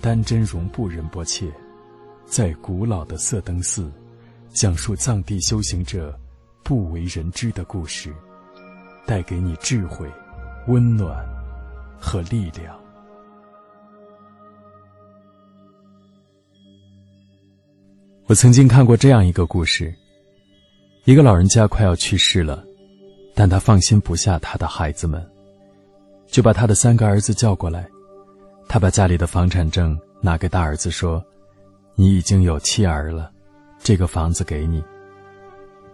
丹真容布仁波切，在古老的色灯寺，讲述藏地修行者不为人知的故事，带给你智慧、温暖和力量。我曾经看过这样一个故事：一个老人家快要去世了，但他放心不下他的孩子们，就把他的三个儿子叫过来。他把家里的房产证拿给大儿子说：“你已经有妻儿了，这个房子给你。”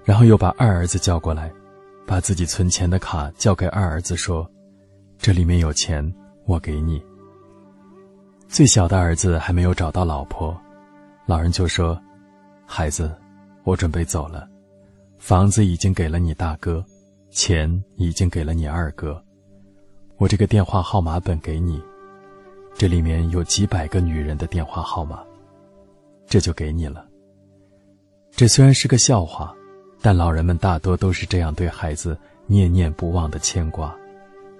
然后又把二儿子叫过来，把自己存钱的卡交给二儿子说：“这里面有钱，我给你。”最小的儿子还没有找到老婆，老人就说。孩子，我准备走了，房子已经给了你大哥，钱已经给了你二哥，我这个电话号码本给你，这里面有几百个女人的电话号码，这就给你了。这虽然是个笑话，但老人们大多都是这样对孩子念念不忘的牵挂，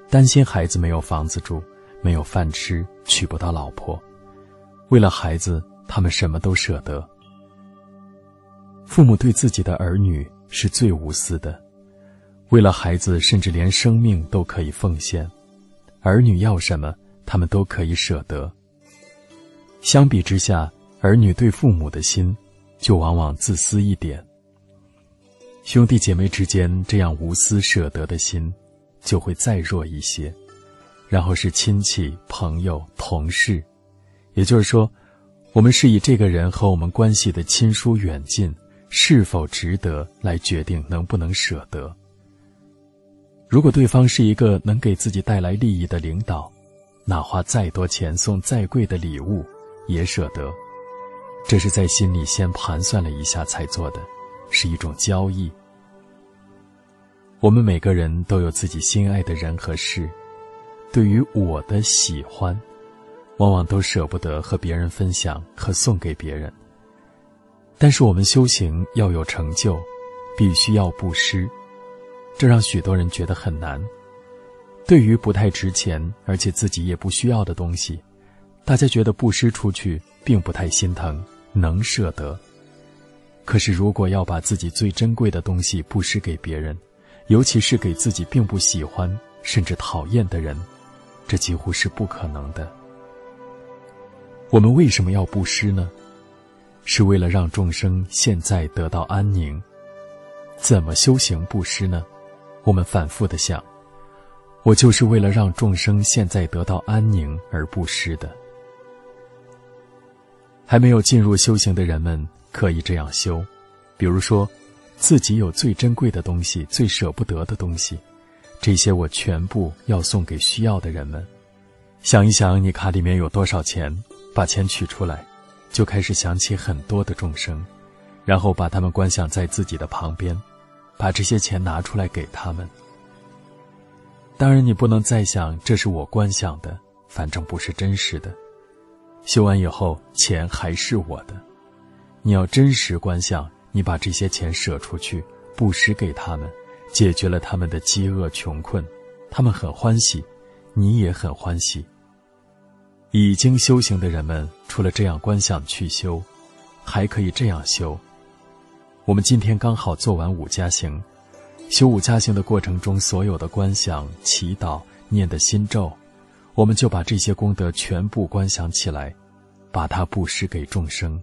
担心孩子没有房子住，没有饭吃，娶不到老婆，为了孩子，他们什么都舍得。父母对自己的儿女是最无私的，为了孩子，甚至连生命都可以奉献。儿女要什么，他们都可以舍得。相比之下，儿女对父母的心，就往往自私一点。兄弟姐妹之间这样无私舍得的心，就会再弱一些。然后是亲戚、朋友、同事，也就是说，我们是以这个人和我们关系的亲疏远近。是否值得来决定能不能舍得？如果对方是一个能给自己带来利益的领导，哪花再多钱送再贵的礼物也舍得，这是在心里先盘算了一下才做的，是一种交易。我们每个人都有自己心爱的人和事，对于我的喜欢，往往都舍不得和别人分享和送给别人。但是我们修行要有成就，必须要布施，这让许多人觉得很难。对于不太值钱而且自己也不需要的东西，大家觉得布施出去并不太心疼，能舍得。可是如果要把自己最珍贵的东西布施给别人，尤其是给自己并不喜欢甚至讨厌的人，这几乎是不可能的。我们为什么要布施呢？是为了让众生现在得到安宁，怎么修行布施呢？我们反复的想，我就是为了让众生现在得到安宁而布施的。还没有进入修行的人们可以这样修，比如说，自己有最珍贵的东西、最舍不得的东西，这些我全部要送给需要的人们。想一想，你卡里面有多少钱，把钱取出来。就开始想起很多的众生，然后把他们观想在自己的旁边，把这些钱拿出来给他们。当然，你不能再想这是我观想的，反正不是真实的。修完以后，钱还是我的。你要真实观想，你把这些钱舍出去，布施给他们，解决了他们的饥饿穷困，他们很欢喜，你也很欢喜。已经修行的人们，除了这样观想去修，还可以这样修。我们今天刚好做完五加行，修五加行的过程中，所有的观想、祈祷、念的心咒，我们就把这些功德全部观想起来，把它布施给众生。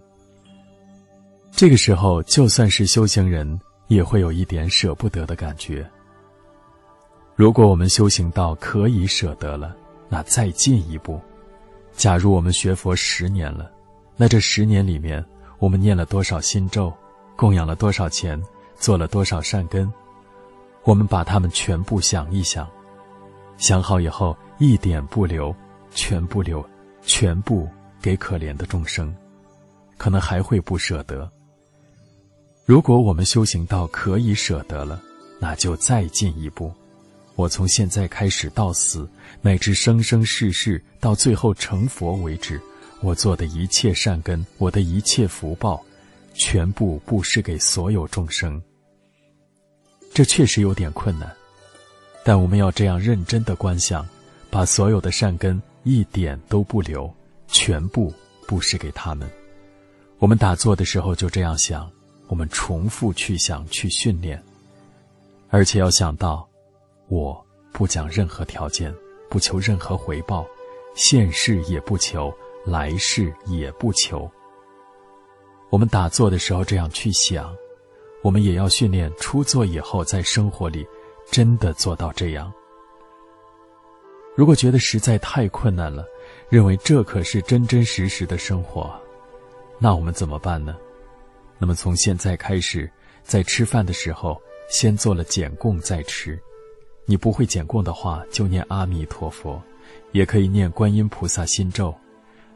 这个时候，就算是修行人，也会有一点舍不得的感觉。如果我们修行到可以舍得了，那再进一步。假如我们学佛十年了，那这十年里面，我们念了多少心咒，供养了多少钱，做了多少善根，我们把它们全部想一想，想好以后一点不留，全部留，全部给可怜的众生，可能还会不舍得。如果我们修行到可以舍得了，那就再进一步。我从现在开始到死，乃至生生世世到最后成佛为止，我做的一切善根，我的一切福报，全部布施给所有众生。这确实有点困难，但我们要这样认真的观想，把所有的善根一点都不留，全部布施给他们。我们打坐的时候就这样想，我们重复去想、去训练，而且要想到，我不讲任何条件，不求任何回报，现世也不求，来世也不求。我们打坐的时候这样去想，我们也要训练出坐以后在生活里真的做到这样。如果觉得实在太困难了，认为这可是真真实实的生活，那我们怎么办呢？那么从现在开始，在吃饭的时候先做了减供再吃。你不会减供的话，就念阿弥陀佛，也可以念观音菩萨心咒，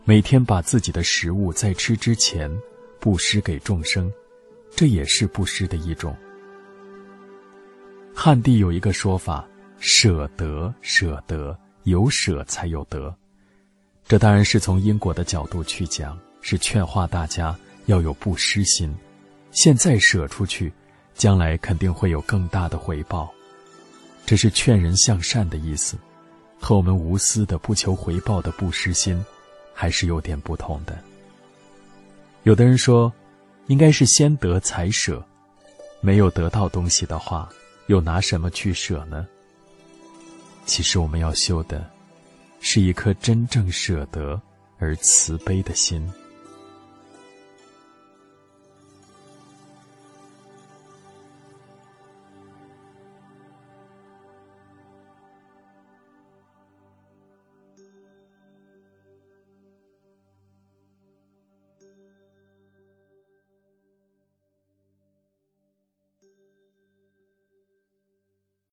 每天把自己的食物在吃之前布施给众生，这也是布施的一种。汉地有一个说法：舍得，舍得。有舍才有得，这当然是从因果的角度去讲，是劝化大家要有不施心。现在舍出去，将来肯定会有更大的回报。这是劝人向善的意思，和我们无私的不求回报的不施心，还是有点不同的。有的人说，应该是先得才舍，没有得到东西的话，又拿什么去舍呢？其实我们要修的，是一颗真正舍得而慈悲的心。